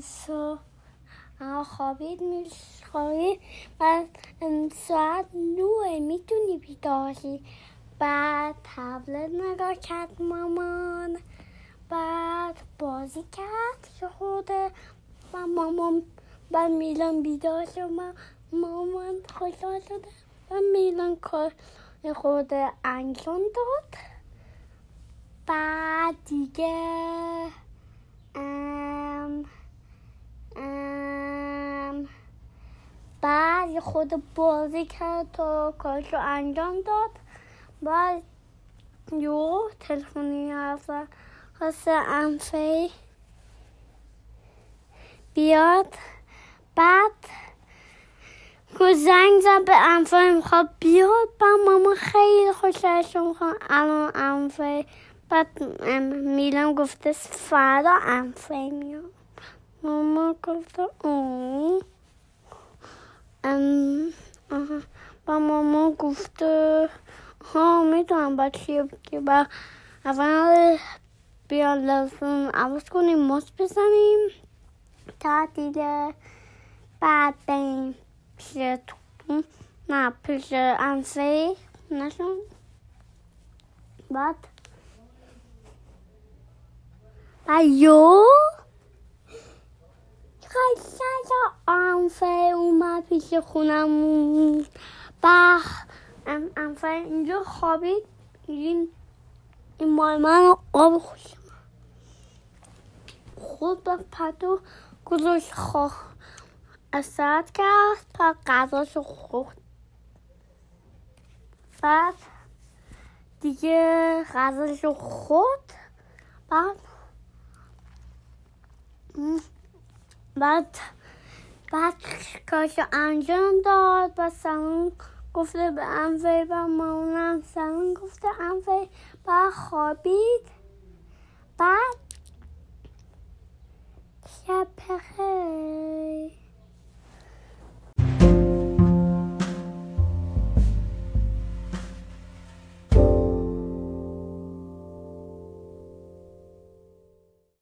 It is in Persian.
صبح. خوابید میخوابید و ساعت نوه می‌تونی بیداشی بعد تبلت نگاه کرد مامان. بعد بازی کرد که خوده و مامان و میلان بیدار شد. مامان خوشحال شده. و میلان کار خود انجام داد. بعد دیگه ام ام بعد خود بازی کرد تا کارشو انجام داد. بعد یو تلفنی حرف خواست انفی بیاد. بعد که زنگ زد به انفه می‌خواد بیاد. با ماما خیلی خوشش می‌خواد الان انفه بعد میلم گفته فردا انفه میاد. ماما گفته اون با ماما گفته ها می‌تونم با چیه که با اول بیان لازم عوض کنیم ماست بزنیم تعطیله بعد بریم پیش تو. نه پیش انفه نشون. بعد. بعد یو قشنگ انفه اومد پیش خونمون. بعد انفه اینجا خوابید. این این مال من آب خوشم خود با پتو گذاشت خواه. استراحت کرد تا غذاشو خورد. بعد دیگه غذاشو خورد. بعد بعد بعد کارشو انجام داد. و سلام گفته به انفه و مامانم سلام گفته انفه بعد خوابید. بعد شب بخیر